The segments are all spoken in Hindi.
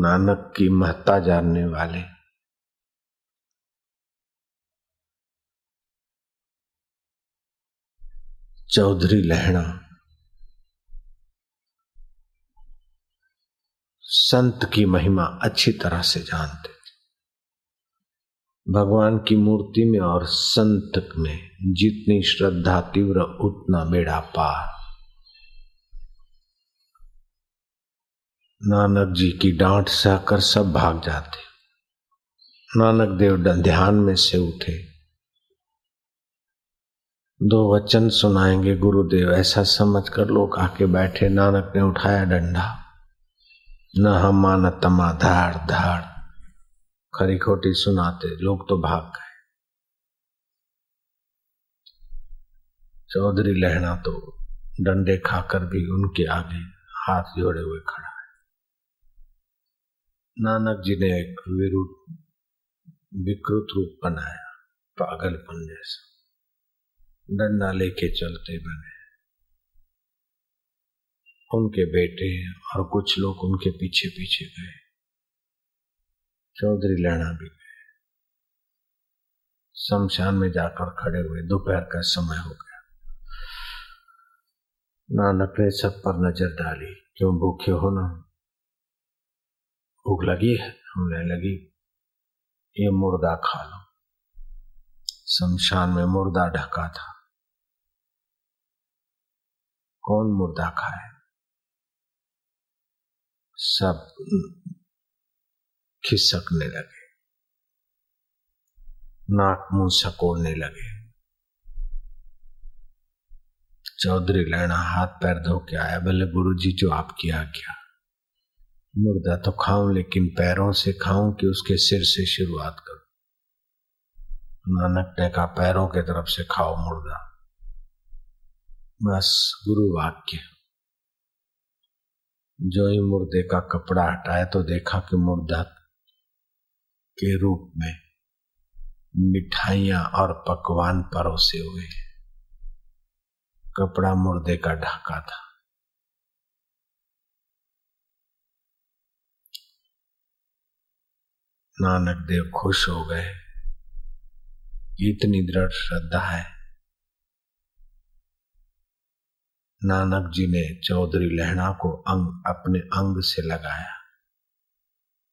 नानक की महत्ता जानने वाले। चौधरी लहणा। संत की महिमा अच्छी तरह से जानते। थे भगवान की मूर्ति में और संत में जितनी श्रद्धा तीव्र उतना बेड़ा पार। नानक जी की डांट सहकर सब भाग जाते। नानक देव ध्यान में से उठे। दो वचन सुनाएँगे, गुरुदेव, ऐसा समझ कर लोग आके बैठे। नानक ने उठाया डंडा। न हम मान तमा धाड़ धाड़ खरी खोटी सुनाते, लोग तो भाग गए। चौधरी लहना तो डंडे खाकर भी उनके आगे हाथ जोड़े हुए खड़ा। नानक जी ने एक विरुद्ध, विकृत रूप बनाया पागलपन जैसा। डंडा लेके चलते बने। उनके बेटे और कुछ लोग उनके पीछे पीछे गए। चौधरी लैना भी गए। शमशान में जाकर खड़े हुए, दोपहर का समय हो गया। नानक ने सब पर नज़र डाली। क्यों भूखे हो ना? भूख लगी है, हमने लगी। ये मुर्दा खा लो। शमशान में मुर्दा ढका था। कौन मुर्दा खाए? सब खिसकने लगे। नाक मुँह सकोड़ने लगे। चौधरी लैना हाथ पैर धो के आया, बोले गुरु जी जो आप किया क्या मुर्दा तो खाऊं, लेकिन पैरों से खाऊं कि उसके सिर से शुरुआत करूँ? नानक ने कहा, पैरों के तरफ़ से खाओ मुर्दा। बस गुरु वाक्य। जो ही मुर्दे का कपड़ा हटाया तो देखा कि मुर्दा के रूप में मिठाइयाँ और पकवान परोसे हुए कपड़ा मुर्दे का ढाका था। नानक देव खुश हो गए। इतनी दृढ़ श्रद्धा है। नानक जी ने चौधरी लहणा को अंग अपने अंग से लगाया।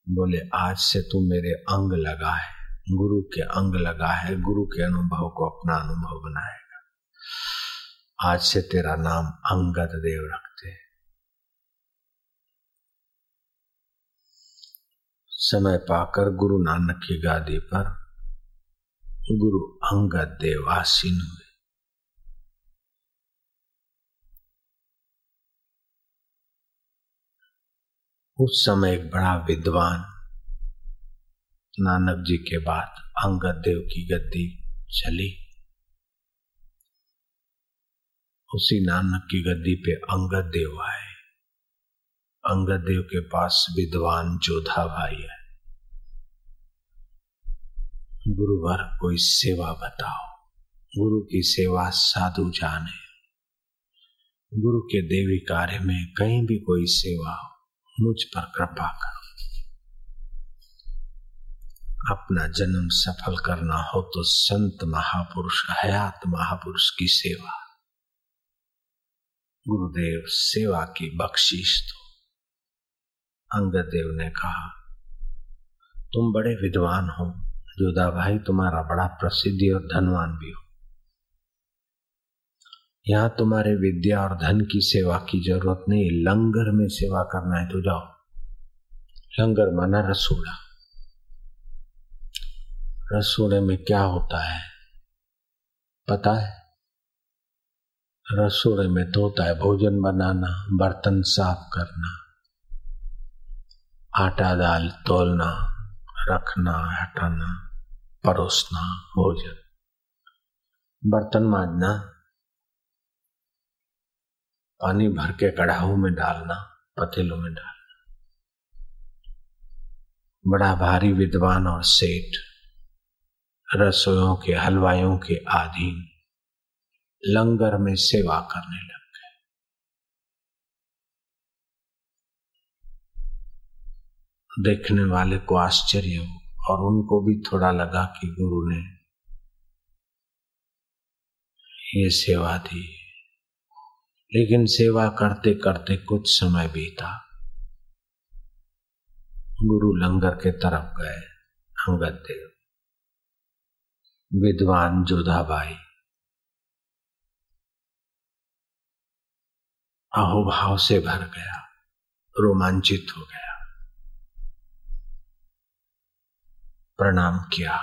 बोले, आज से तू मेरे अंग लगा है गुरु के अंग लगा है गुरु के अनुभव को अपना अनुभव बनाएगा। आज से तेरा नाम अंगद देव रखते समय पाकर गुरु नानक की गादी पर गुरु अंगद देव आसीन हुए। उस समय एक बड़ा विद्वान नानक जी के बाद अंगद देव की गद्दी चली। उसी नानक की गद्दी पे अंगद देव आए। अंगद देव के पास विद्वान जोधा भाई है। गुरुवर, कोई सेवा बताओ। गुरु की सेवा साधु जाने। गुरु के देवी कार्य में कहीं भी कोई सेवा हो, मुझ पर कृपा करो। अपना जन्म सफल करना हो तो संत महापुरुष, हयात महापुरुष की सेवा। गुरुदेव, सेवा की बख्शीश दो। अंगदेव ने कहा, तुम बड़े विद्वान हो जोधा भाई तुम्हारा बड़ा प्रसिद्धि और धनवान भी हो। यहाँ तुम्हारे विद्या और धन की सेवा की ज़रूरत नहीं, लंगर में सेवा करना है तो जाओ। लंगर माना रसोड़ा। रसोड़े में क्या होता है? पता है? रसोड़े में तो होता है भोजन बनाना, बर्तन साफ़ करना आटा दाल तोलना, रखना, हटाना, परोसना, भोजन। बर्तन मांजना, पानी भर के कढ़ाऊ में डालना, पतीलों में डालना। बड़ा भारी विद्वान और सेठ, रसोइयों के, हलवाइयों के आधीन, लंगर में सेवा करने लग। देखने वाले को आश्चर्य हो और उनको भी थोड़ा लगा कि गुरु ने ये सेवा दी। लेकिन सेवा करते करते कुछ समय बीता। गुरु लंगर के तरफ़ गए अंगद देव विद्वान जोधाबाई। अहोभाव से भर गया, रोमांचित हो गया। प्रणाम किया।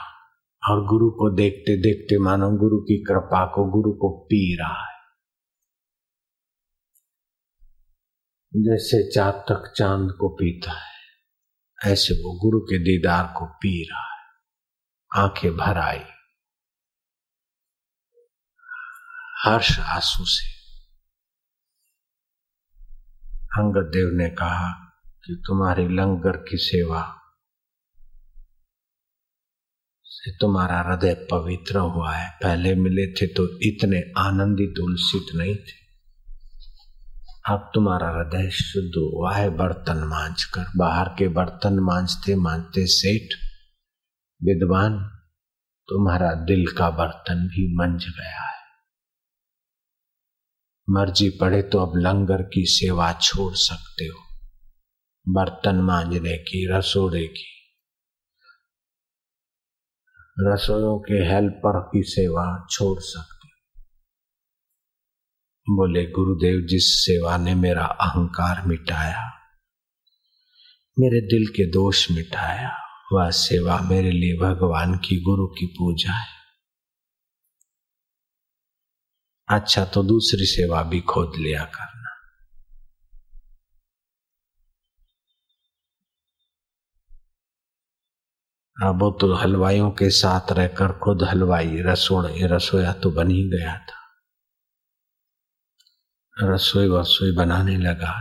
और गुरु को देखते देखते मानो गुरु की कृपा को गुरु को पी रहा है। जैसे चातक चाँद को पीता है, ऐसे वो गुरु के दीदार को पी रहा है। आँखें भर आई। हर्ष आँसू से। अंगद देव ने कहा कि तुम्हारी लंगर की सेवा से तुम्हारा हृदय पवित्र हुआ है। पहले मिले थे तो इतने आनंदित उल्सित नहीं थे। अब तुम्हारा हृदय शुद्ध हुआ है, बर्तन मांझ कर बाहर के बर्तन मांझते मांझते सेठ, विद्वान, तुम्हारा दिल का बर्तन भी मंझ गया है। मर्ज़ी पड़े तो अब लंगर की सेवा छोड़ सकते हो। बर्तन मांझने की, रसोड़े की। रसोइयों के हेल्पर की सेवा छोड़ सकते बोले, गुरुदेव, जिस सेवा ने मेरा अहंकार मिटाया, मेरे दिल के दोष मिटाया, वह सेवा मेरे लिए भगवान की गुरु की पूजा है। अच्छा तो दूसरी सेवा भी खोद लिया करना वो तो हलवाइयों के साथ रहकर खुद हलवाई रसोड़े, रसोया तो बन ही गया था। रसोई वसोई बनाने लगा।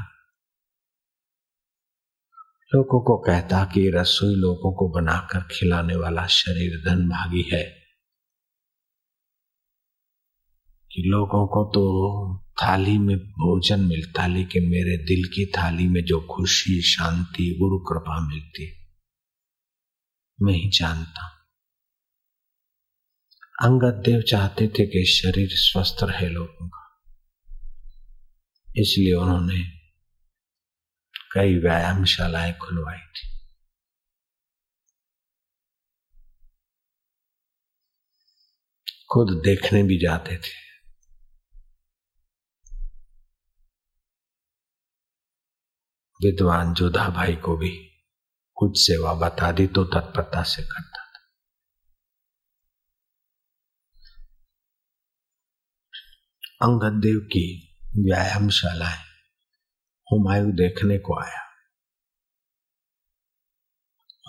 लोगों को कहता कि रसोई लोगों को बनाकर खिलाने वाला शरीर धन भागी है। कि लोगों को तो थाली में भोजन मिलता, लेकिन मेरे दिल की थाली में जो खुशी, शांति गुरु कृपा मिलती। मैं ही जानता अंगद देव चाहते थे कि शरीर स्वस्थ रहे लोगों का। इसलिए उन्होंने कई व्यायामशालाएँ खुलवाई थी। खुद देखने भी जाते थे। विद्वान जोधा भाई को भी कुछ सेवा बता दी तो तत्परता से करता था। अंगद देव की व्यायामशालाएँ हुमायूं देखने को आया।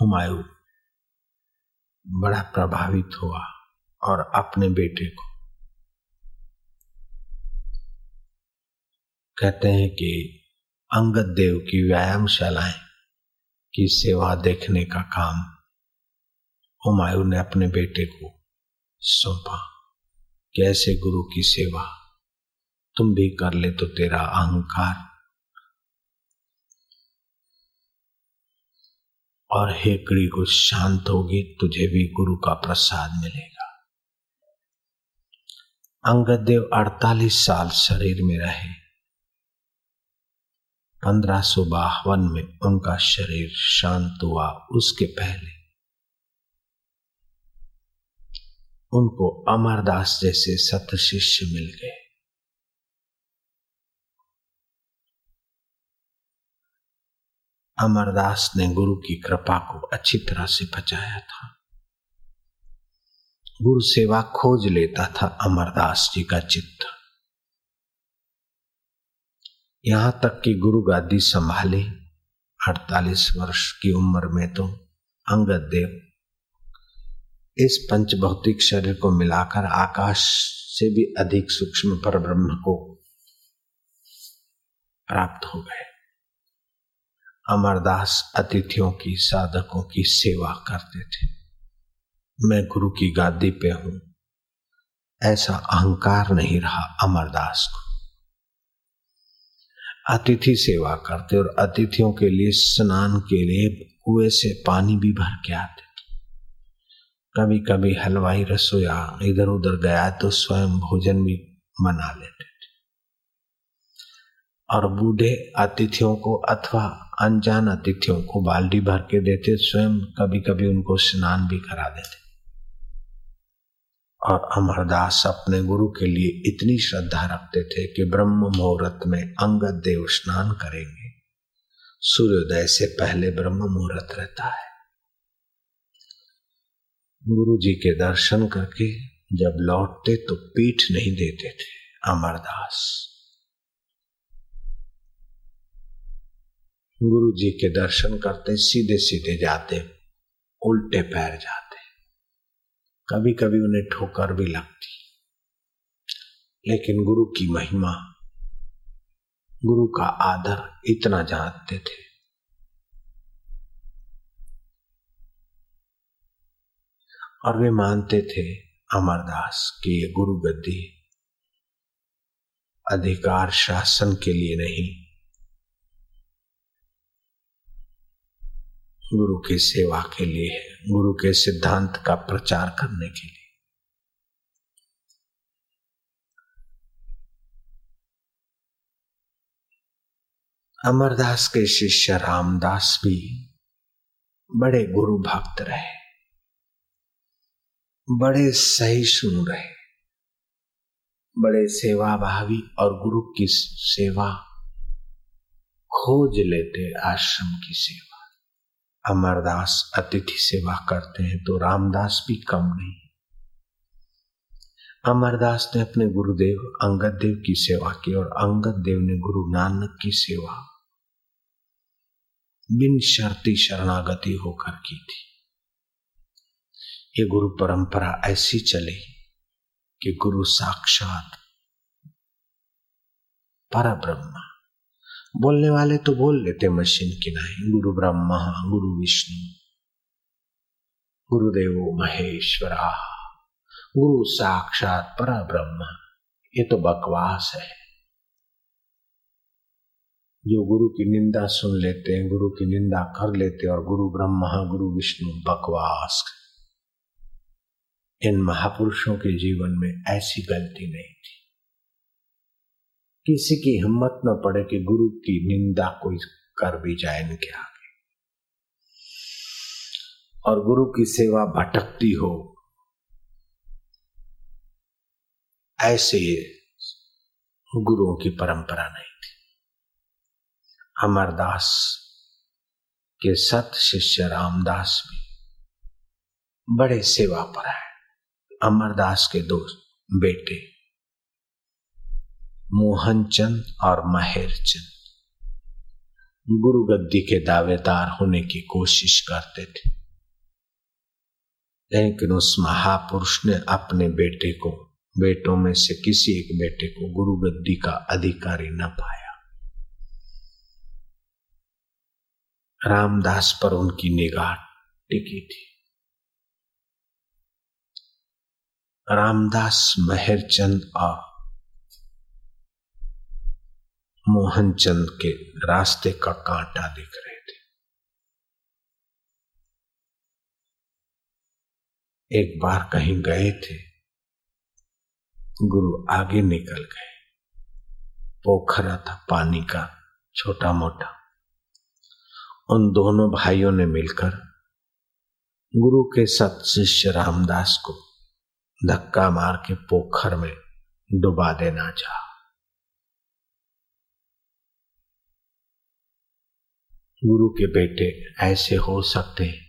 हुमायूं बड़ा प्रभावित हुआ और अपने बेटे को कहते हैं कि अंगद देव की व्यायामशालाएँ की सेवा देखने का काम हुमायूं ने अपने बेटे को सौंपा। कैसे गुरु की सेवा? तुम भी कर ले तो तेरा अहंकार। और हेकड़ी को शांत होगी, तुझे भी गुरु का प्रसाद मिलेगा। अंगद देव अड़तालीस साल शरीर में रहे। पंद्रह सौ बावन में उनका शरीर शांत हुआ उसके पहले। उनको अमरदास जैसे सत शिष्य मिल गए। अमरदास ने गुरु की कृपा को अच्छी तरह से बचाया था। गुरु सेवा खोज लेता था अमरदास जी का चित्त। यहाँ तक कि गुरु गादी संभाली, अड़तालीस वर्ष की उम्र में तो अंगद देव। इस पंच भौतिक शरीर को मिलाकर आकाश से भी अधिक सूक्ष्म पर ब्रह्म को प्राप्त हो गए। अमरदास अतिथियों की, साधकों की सेवा करते थे। मैं गुरु की गादी पे हूँ। ऐसा अहंकार नहीं रहा अमरदास को। अतिथि सेवा करते और अतिथियों के लिए स्नान के लिए कुएँ से पानी भी भर के आते कभी कभी हलवाई रसोया इधर उधर गया तो स्वयं भोजन भी मना लेते थे। और बूढ़े अतिथियों को अथवा अनजान अतिथियों को बाल्टी भर के देते, स्वयं कभी कभी उनको स्नान भी करा देते। और अमरदास अपने गुरु के लिए इतनी श्रद्धा रखते थे कि ब्रह्म मुहूर्त में अंगद देव स्नान करेंगे। सूर्योदय से पहले ब्रह्म मुहूर्त रहता है। गुरु जी के दर्शन करके जब लौटते तो पीठ नहीं देते थे अमरदास। गुरु जी के दर्शन करते सीधे सीधे जाते, उल्टे पैर जाते। कभी कभी उन्हें ठोकर भी लगती। लेकिन गुरु की महिमा, गुरु का आदर इतना जानते थे। और वे मानते थे, अमरदास, कि ये गुरु गद्दी अधिकार शासन के लिए नहीं गुरु की सेवा के लिए है गुरु के सिद्धांत का प्रचार करने के लिए। अमरदास के शिष्य रामदास भी बड़े गुरु भक्त रहे, बड़े सही सुन रहे, बड़े सेवा भावी और गुरु की सेवा खोज लेते आश्रम की सेवा। अमरदास अतिथि सेवा करते हैं तो रामदास भी कम नहीं। अमरदास ने अपने गुरुदेव अंगद देव की सेवा की और अंगद देव ने गुरु नानक की सेवा। बिन शर्ती शरणागति होकर की थी। ये गुरु परंपरा ऐसी चली कि गुरु साक्षात पर ब्रह्मा बोलने वाले तो बोल लेते मशीन की नहीं गुरु ब्रह्मा, गुरु विष्णु, गुरुदेव महेश्वरा, गुरु साक्षात पर ब्रह्म ये तो बकवास है। जो गुरु की निंदा सुन लेते हैं, गुरु की निंदा कर लेते हैं, और गुरु ब्रह्मा, गुरु विष्णु बकवास। इन महापुरुषों के जीवन में ऐसी गलती नहीं थी। किसी की हिम्मत न पड़े कि गुरु की निंदा कोई कर भी जाए इनके आगे। और गुरु की सेवा भटकती हो, ऐसे गुरुओं की परंपरा नहीं थी। अमरदास के सत शिष्य रामदास भी बड़े सेवा पर है। अमरदास के दो बेटे मोहनचंद और माहिरचंद। गुरु गद्दी के दावेदार होने की कोशिश करते थे। लेकिन उस महापुरुष ने अपने बेटे को, बेटों में से किसी एक बेटे को गुरु गद्दी का अधिकारी न पाया। रामदास पर उनकी निगाह टिकी थी। रामदास, मेहरचंद और मोहनचंद के रास्ते का कांटा दिख रहे थे। एक बार कहीं गए थे, गुरु आगे निकल गए। पोखरा था, पानी का छोटा मोटा। उन दोनों भाइयों ने मिलकर गुरु के सत शिष्य रामदास को धक्का मार के पोखर में डुबा देना चाहा। गुरु के बेटे ऐसे हो सकते हैं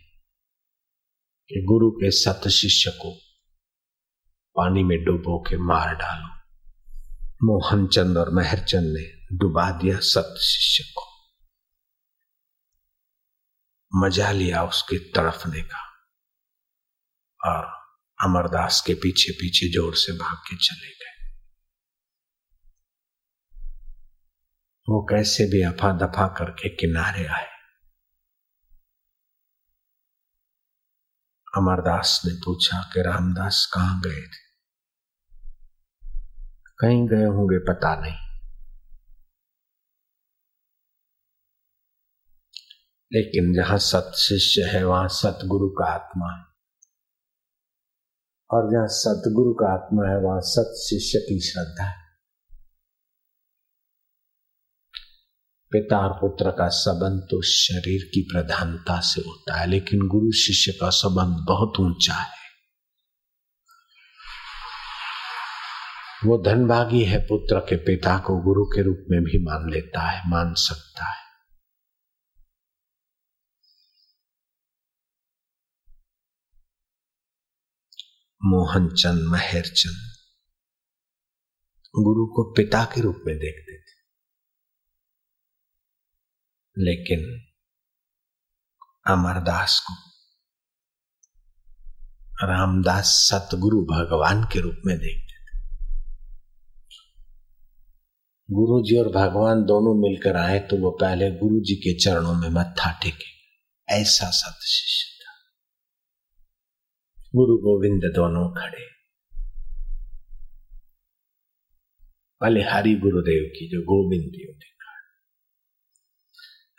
कि गुरु के सत शिष्य को पानी में डुबो के मार डालो। मोहनचंद और मेहरचंद ने डुबा दिया सत शिष्य को। मज़ा लिया उसके तड़फने का और अमरदास के पीछे पीछे ज़ोर से भाग के चले गए। वो कैसे भी अफा दफ़ा करके किनारे आए। अमरदास ने पूछा कि रामदास कहाँ गए थे? कहीं गए होंगे पता नहीं। लेकिन जहाँ सत शिष्य है, वहाँ सतगुरु का आत्मा है। और जहाँ सतगुरु का आत्मा है, वहाँ सत शिष्य की श्रद्धा है। पिता और पुत्र का संबंध तो शरीर की प्रधानता से होता है, लेकिन गुरु शिष्य का संबंध बहुत ऊँचा है। वो धनभागी है, पुत्र के पिता को गुरु के रूप में भी मान लेता है, मान सकता है। मोहनचंद, महरचंद, गुरु को पिता के रूप में देखते थे। लेकिन अमरदास को, रामदास सतगुरु भगवान के रूप में देखते थे। गुरु जी और भगवान दोनों मिलकर आए तो वो पहले गुरु जी के चरणों में मत्था टेके। ऐसा सत शिष्य था। गुरु गोविंद दोनों खड़े। पहले हरि गुरुदेव की जो गोविंद देव थे।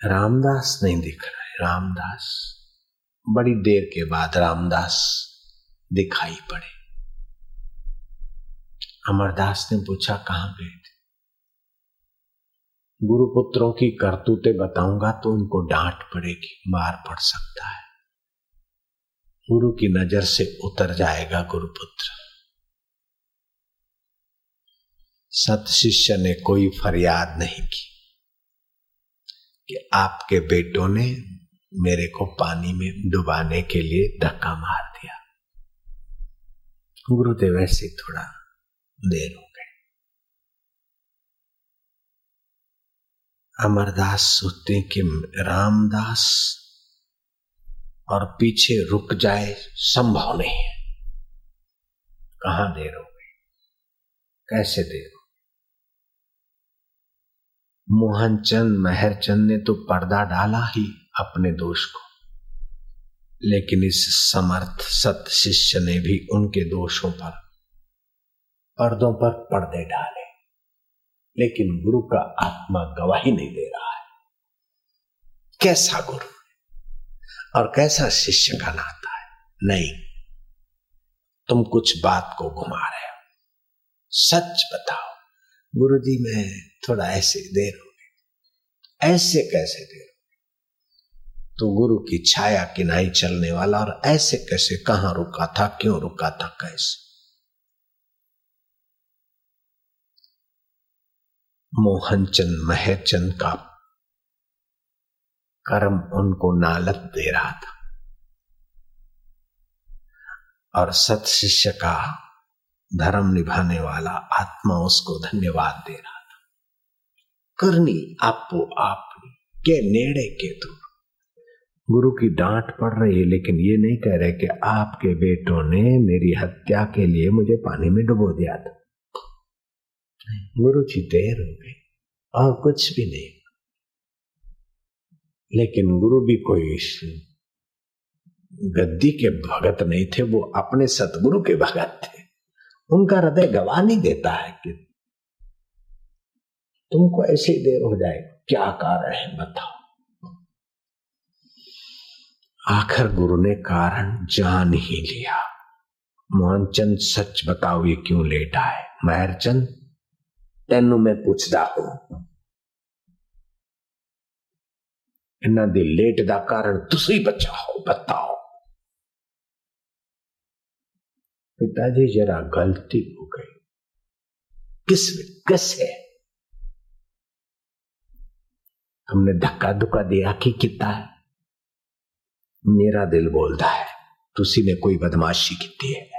रामदास नहीं दिख रहे रामदास, बड़ी देर के बाद रामदास दिखाई पड़े। अमरदास ने पूछा, कहाँ गए थे? गुरुपुत्रों की करतूतें बताऊँगा तो उनको डांट पड़ेगी, मार पड़ सकता है। गुरु की नज़र से उतर जाएगा गुरुपुत्र। सत शिष्य ने कोई फरियाद नहीं की। कि आपके बेटों ने मेरे को पानी में डुबाने के लिए धक्का मार दिया। गुरुदेव, ऐसे थोड़ा देर हो गए अमरदास सोचते कि रामदास और पीछे रुक जाए संभव नहीं है। कहाँ देर हो गई? कैसे देर मोहनचंद मेहरचंद ने तो पर्दा डाला ही अपने दोष को। लेकिन इस समर्थ सत शिष्य ने भी उनके दोषों पर पर्दों पर पर्दे डाले। लेकिन गुरु का आत्मा गवाही नहीं दे रहा है। कैसा गुरु और कैसा शिष्य का नाता है? नहीं, तुम कुछ बात को घुमा रहे हो। सच बताओ गुरु जी मैं थोड़ा ऐसे देर हो गई। ऐसे कैसे देर तो गुरु की छाया किनाई चलने वाला और ऐसे कैसे, कहाँ रुका था, क्यों रुका था, कैसे? मोहनचंद, महचंद का कर्म उनको नालत दे रहा था। और सत शिष्य का धर्म निभाने वाला आत्मा उसको धन्यवाद दे रहा था। करनी आपो आपनी के नेड़े के दूर गुरु की डांट पड़ रही है, लेकिन ये नहीं कह रहे कि आपके बेटों ने मेरी हत्या के लिए मुझे पानी में डुबो दिया था। गुरु जी देर हो गई, और कुछ भी नहीं। लेकिन गुरु भी कोई गद्दी के भगत नहीं थे, वो अपने सतगुरु के भगत थे। उनका हृदय गवाह नहीं देता है कि तुमको ऐसी देर हो जाए क्या कारण है बताओ आखिर गुरु ने कारण जान ही लिया मोहनचंद सच बताओ ये क्यों लेटा है महरचंद तेन मैं पूछता हूं इन्हों ਦੀ ਲੇਟ ਦਾ ਕਾਰਨ ਤੁਸੀਂ ਬਚਾਓ ਬਤਾਓ पिताजी जरा गलती हो गई। किस कैसे हमने धक्का धुक्का दिया कि कितना है? मेरा दिल बोलता है, तुसी ने कोई बदमाशी की है?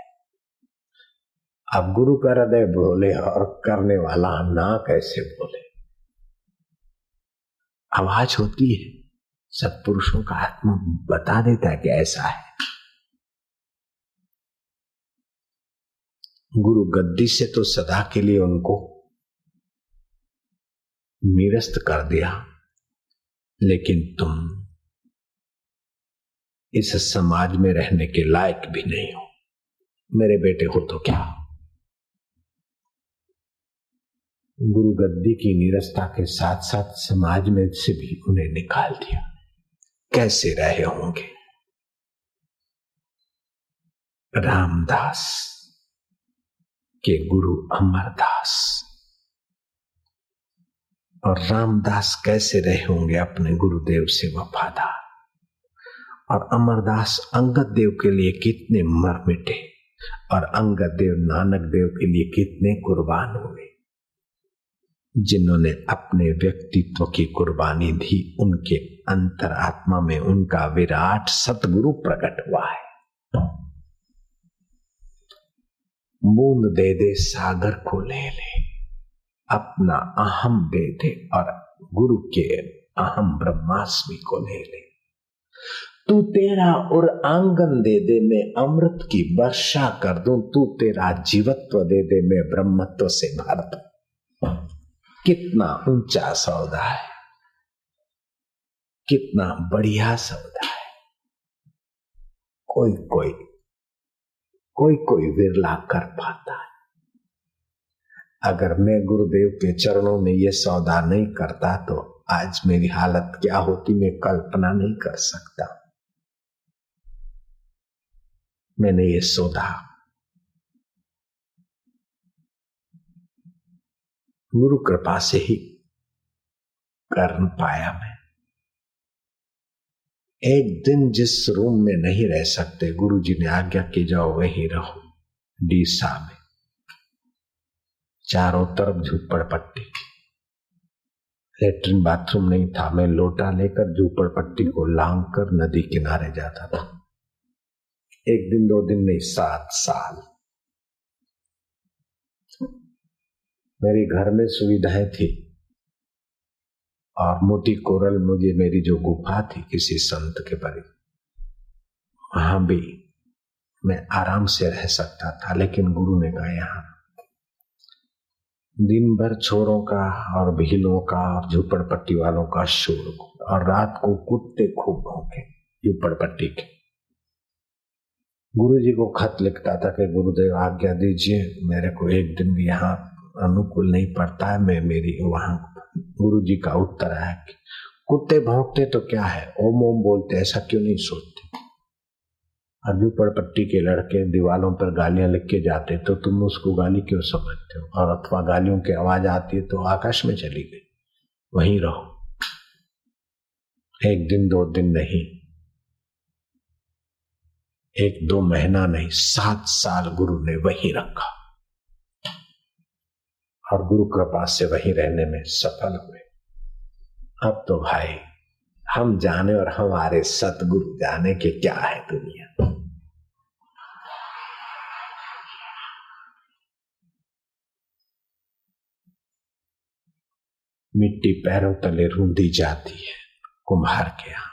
अब गुरु का हृदय बोले और करने वाला ना कैसे बोले? आवाज़ होती है, सब पुरुषों का आत्मा बता देता है कि ऐसा है। गुरु गद्दी से तो सदा के लिए उनको निरस्त कर दिया। लेकिन तुम इस समाज में रहने के लायक भी नहीं हो। मेरे बेटे हो तो क्या? गुरु गद्दी की निरस्ता के साथ साथ समाज में से भी उन्हें निकाल दिया। कैसे रहे होंगे? रामदास। के गुरु अमरदास। और रामदास कैसे रहे होंगे अपने गुरुदेव से वफादार और अमरदास अंगद देव के लिए कितने मर मिटे? और अंगद देव नानक देव के लिए कितने कुर्बान हुए? जिन्होंने अपने व्यक्तित्व की कुर्बानी दी, उनके अंतरात्मा में उनका विराट सतगुरु प्रकट हुआ है। बूंद दे दे, सागर को ले ले। अपना अहम दे दे और गुरु के अहम ब्रह्मास्मि को ले ले। तू तेरा और आँगन दे दे, मैं अमृत की वर्षा कर दूँ। तू तेरा जीवत्व दे दे, मैं ब्रह्मत्व से भर कितना ऊँचा सौदा है। कितना बढ़िया सौदा है। कोई कोई कोई कोई विरला कर पाता है। अगर मैं गुरुदेव के चरणों में ये सौदा नहीं करता तो आज मेरी हालत क्या होती मैं कल्पना नहीं कर सकता। मैंने ये सौदा गुरु कृपा से ही कर पाया मैं। एक दिन जिस रूम में नहीं रह सकते गुरु जी ने आज्ञा की, जाओ वहीं रहो, डीसा में। चारों तरफ़ झूपड़ पट्टी। लेटरिन बाथरूम नहीं था, मैं लोटा लेकर झूपड़ पट्टी को लांग कर नदी किनारे जाता था। एक दिन, दो दिन नहीं, सात साल। मेरी घर में सुविधाएँ थी। और मोटी कोरल मुझे मेरी जो गुफा थी किसी संत के परी, वहाँ भी मैं आराम से रह सकता था, लेकिन गुरु ने कहा, यहाँ दिन भर छोरों का और भीलों का और झुपड़पट्टी वालों का शोर और रात को कुत्ते खूब भौंके झुपड़पट्टी के। गुरु जी को खत लिखता था कि, गुरुदेव, आज्ञा दीजिए, मेरे को एक दिन भी यहाँ अनुकूल नहीं पड़ता है, मैं मेरी वहाँ गुरु जी का उत्तर है कि कुत्ते भौंकते तो क्या है? ओम ओम बोलते, ऐसा क्यों नहीं सोचते? अजूपड़ पट्टी के लड़के दीवालों पर गालियाँ लिख के जाते तो तुम उसको गाली क्यों समझते हो? और अथवा गालियों की आवाज़ आती है तो आकाश में चली गई। वहीं रहो। एक दिन, दो दिन नहीं, एक दो महीना नहीं, सात साल गुरु ने वही रखा। और गुरु कृपा से वही रहने में सफल हुए। अब तो भाई, हम जाने और हमारे सतगुरु जाने के क्या है दुनिया? मिट्टी पैरों तले रूंधी जाती है, कुम्हार के यहाँ।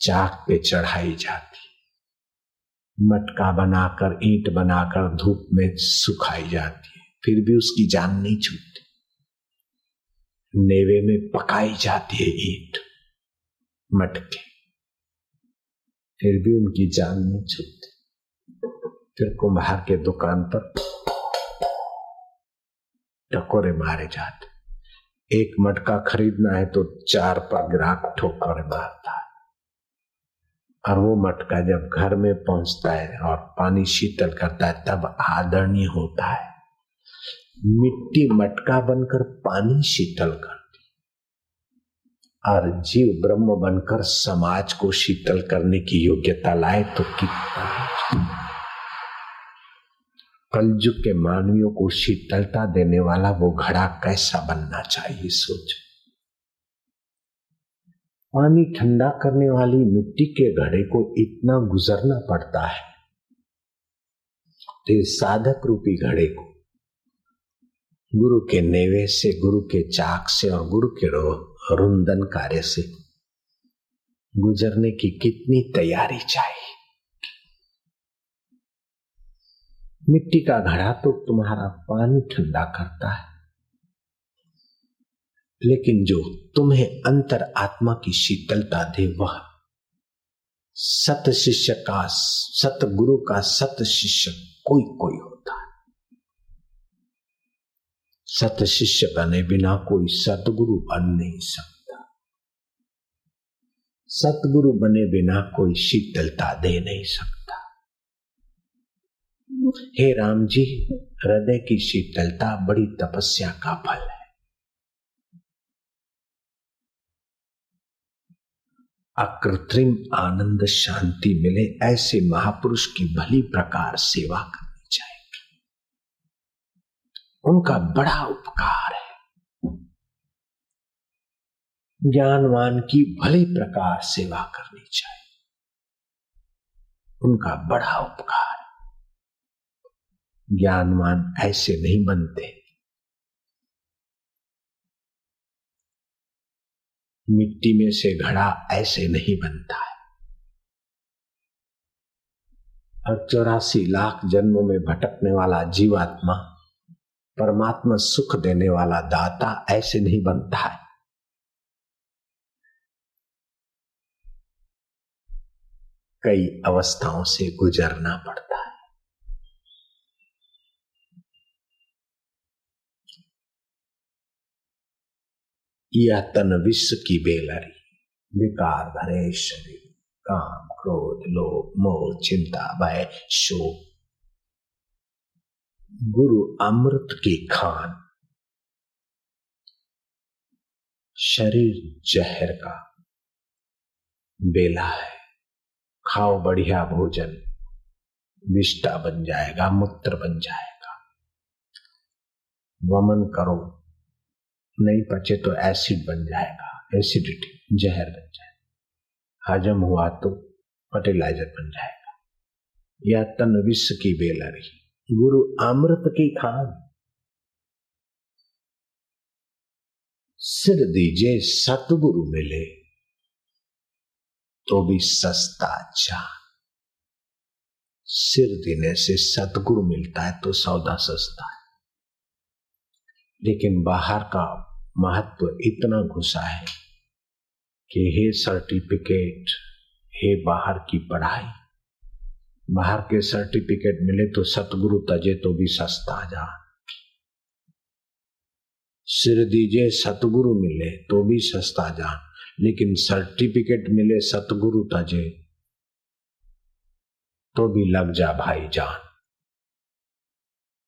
चाक पे चढ़ाई जाती। मटका बनाकर, ईंट बनाकर धूप में सुखाई जाती फिर भी उसकी जान नहीं छूटती। नेवे में पकाई जाती है ईट, मटके। फिर भी उनकी जान नहीं छूटती। फिर कुम्हार के दुकान पर टकोरे मारे जाते। एक मटका खरीदना है तो चार पर ग्राहक ठोकर मारता है। और वो मटका जब घर में पहुँचता है और पानी शीतल करता है, तब आदरणीय होता है। मिट्टी मटका बनकर पानी शीतल करती और जीव ब्रह्म बनकर समाज को शीतल करने की योग्यता लाए तो कितना कलयुग के मानवियों को शीतलता देने वाला वो घड़ा कैसा बनना चाहिए, सोच। पानी ठंडा करने वाली मिट्टी के घड़े को इतना गुजरना पड़ता है। तो साधक रूपी घड़े को गुरु के नेवे से, गुरु के चाक से और गुरु के रुंदन कार्य से। गुजरने की कितनी तैयारी चाहिए? मिट्टी का घड़ा तो तुम्हारा पानी ठंडा करता है। लेकिन जो तुम्हें अंतर आत्मा की शीतलता दे, वह सत शिष्य का, सत गुरु का सत शिष्य कोई कोई है। सत शिष्य बने बिना कोई सतगुरु बन नहीं सकता। सतगुरु बने बिना कोई शीतलता दे नहीं सकता। हे राम जी, हृदय की शीतलता बड़ी तपस्या का फल है। अकृत्रिम आनंद शांति मिले ऐसे महापुरुष की भली प्रकार सेवा चाहिए उनका बड़ा उपकार है। ज्ञानवान की भले प्रकार सेवा करनी चाहिए। उनका बड़ा उपकार ज्ञानवान ऐसे नहीं बनते। मिट्टी में से घड़ा ऐसे नहीं बनता है। और चौरासी लाख जन्मों में भटकने वाला जीवात्मा परमात्मा सुख देने वाला दाता ऐसे नहीं बनता है। कई अवस्थाओं से गुजरना पड़ता है। यह तन विश्व की बेलरी, विकार भरे शरीर, काम, क्रोध, लोभ, मोह, चिंता, भय, शोक गुरु अमृत की खान। शरीर जहर का। बेला है। खाओ बढ़िया भोजन। विष्टा बन जाएगा, मूत्र बन जाएगा। वमन करो। नहीं पचे तो एसिड बन जाएगा। एसिडिटी जहर बन जाएगा। हजम हुआ तो फर्टिलाइज़र बन जाएगा। यह तन विश्व की बेलरी गुरु अमृत की खान। सिर दीजे सतगुरु मिले तो भी सस्ता अच्छा। सिर देने से सतगुरु मिलता है तो सौदा सस्ता है। लेकिन बाहर का महत्व इतना घुसा है कि हे सर्टिफिकेट, हे बाहर की पढ़ाई बाहर के सर्टिफिकेट मिले तो सतगुरु तजे तो भी सस्ता जा। सिर दीजे सतगुरु मिले तो भी सस्ता जान लेकिन सर्टिफिकेट मिले सतगुरु तजे तो भी लग जा भाई जान।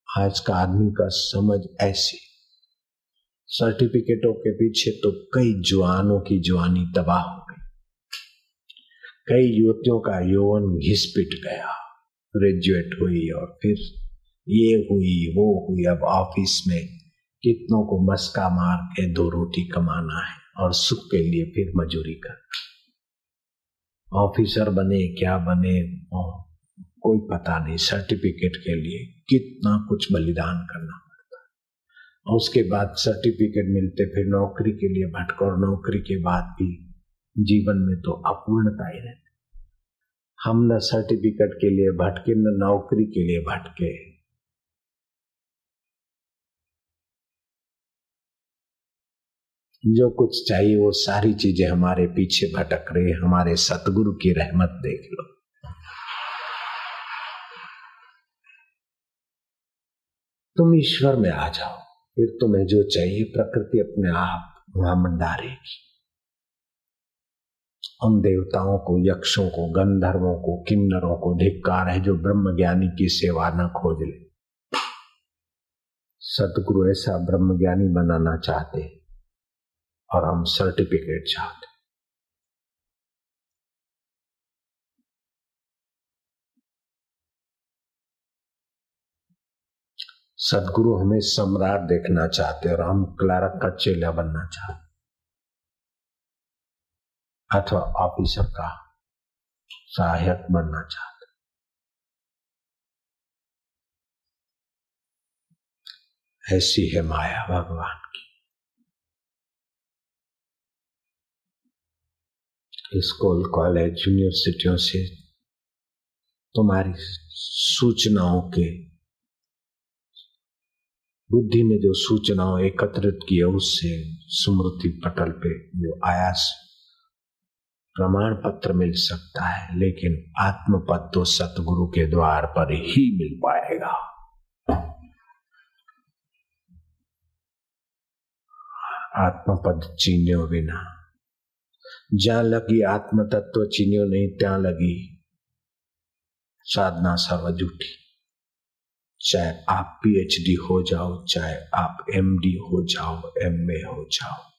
आज का आदमी का समझ ऐसी। सर्टिफिकेटों के पीछे तो कई जवानों की जवानी तबाह हो कई युवतियों का यौवन घिस पिट गया। ग्रेजुएट हुई और फिर ये हुई, वो हुई। अब ऑफ़िस में कितनों को मस्का मार के दो रोटी कमाना है और सुख के लिए फिर मजूरी कर ऑफिसर बने, क्या बने कोई पता नहीं। सर्टिफिकेट के लिए कितना कुछ बलिदान करना पड़ता और उसके बाद सर्टिफिकेट मिलते, फिर नौकरी के लिए भटको और नौकरी के बाद भी जीवन में तो अपूर्णता ही रहती हम न सर्टिफिकेट के लिए भटके, न नौकरी के लिए भटके। जो कुछ चाहिए, वो सारी चीज़ें हमारे पीछे भटक रही हमारे सतगुरु की रहमत देख लो। तुम ईश्वर में आ जाओ, फिर तुम्हें जो चाहिए, प्रकृति अपने आप वहाँ मंडारेगी। उन देवताओं को, यक्षों को, गंधर्वों को, किन्नरों को, धिक्कार है जो ब्रह्म ज्ञानी की सेवा न खोज ले। सतगुरु ऐसा ब्रह्म ज्ञानी बनाना चाहते और हम सर्टिफिकेट चाहते सदगुरु हमें सम्राट देखना चाहते और हम क्लारक का चेला बनना चाहते अथवा ऑफिसर का सहायक बनना चाहते ऐसी है माया भगवान की। स्कूल, कॉलेज, यूनिवर्सिटियों से तुम्हारी सूचनाओं के, बुद्धि में जो सूचनाओं एकत्रित की है उससे स्मृति पटल पे जो आयास प्रमाण पत्र मिल सकता है, लेकिन आत्मपद तो सतगुरु के द्वार पर ही मिल पाएगा। आत्मपद चीन्यो बिना। जहाँ लगी आत्म तत्व चीन्यो नहीं, त्या लगी साधना सर्व झूठी चाहे आप पीएचडी हो जाओ, चाहे आप एमडी हो जाओ एमए हो जाओ।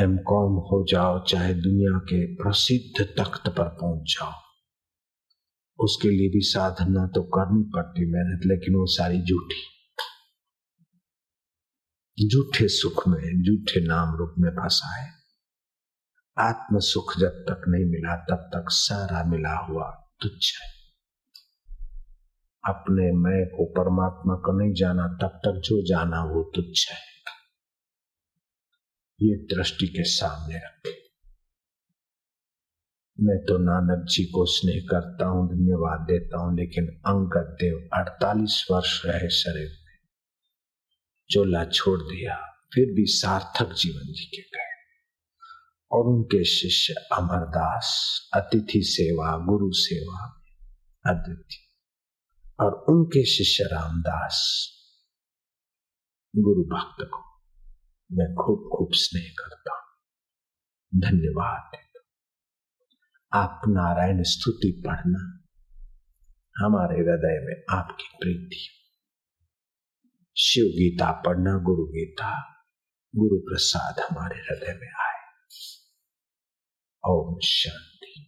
एम कॉम हो जाओ, चाहे दुनिया के प्रसिद्ध तख्त पर पहुँच जाओ। उसके लिए भी साधना तो करनी पड़ती मेहनत, लेकिन वो सारी झूठी। झूठे सुख में, झूठे नाम रूप में फंसा है। आत्म सुख जब तक नहीं मिला, तब तक सारा मिला हुआ तुच्छ है। अपने मैं को परमात्मा को नहीं जाना, तब तक जो जाना वो तुच्छ है। ये दृष्टि के सामने रखे। मैं तो नानक जी को स्नेह करता हूँ, धन्यवाद देता हूँ, लेकिन अंगद देव 48 वर्ष रहे शरीर में चोला छोड़ दिया, फिर भी सार्थक जीवन जी के गए। और उनके शिष्य अमरदास, अतिथि सेवा, गुरु सेवा अद्वितीय। और उनके शिष्य रामदास, गुरु भक्त को मैं खूब खूब स्नेह करता हूँ। धन्यवाद। आप नारायण स्तुति पढ़ना हमारे हृदय में आपकी प्रीति शिव गीता पढ़ना, गुरु गीता, गुरु प्रसाद हमारे हृदय में आए। ओम शांति।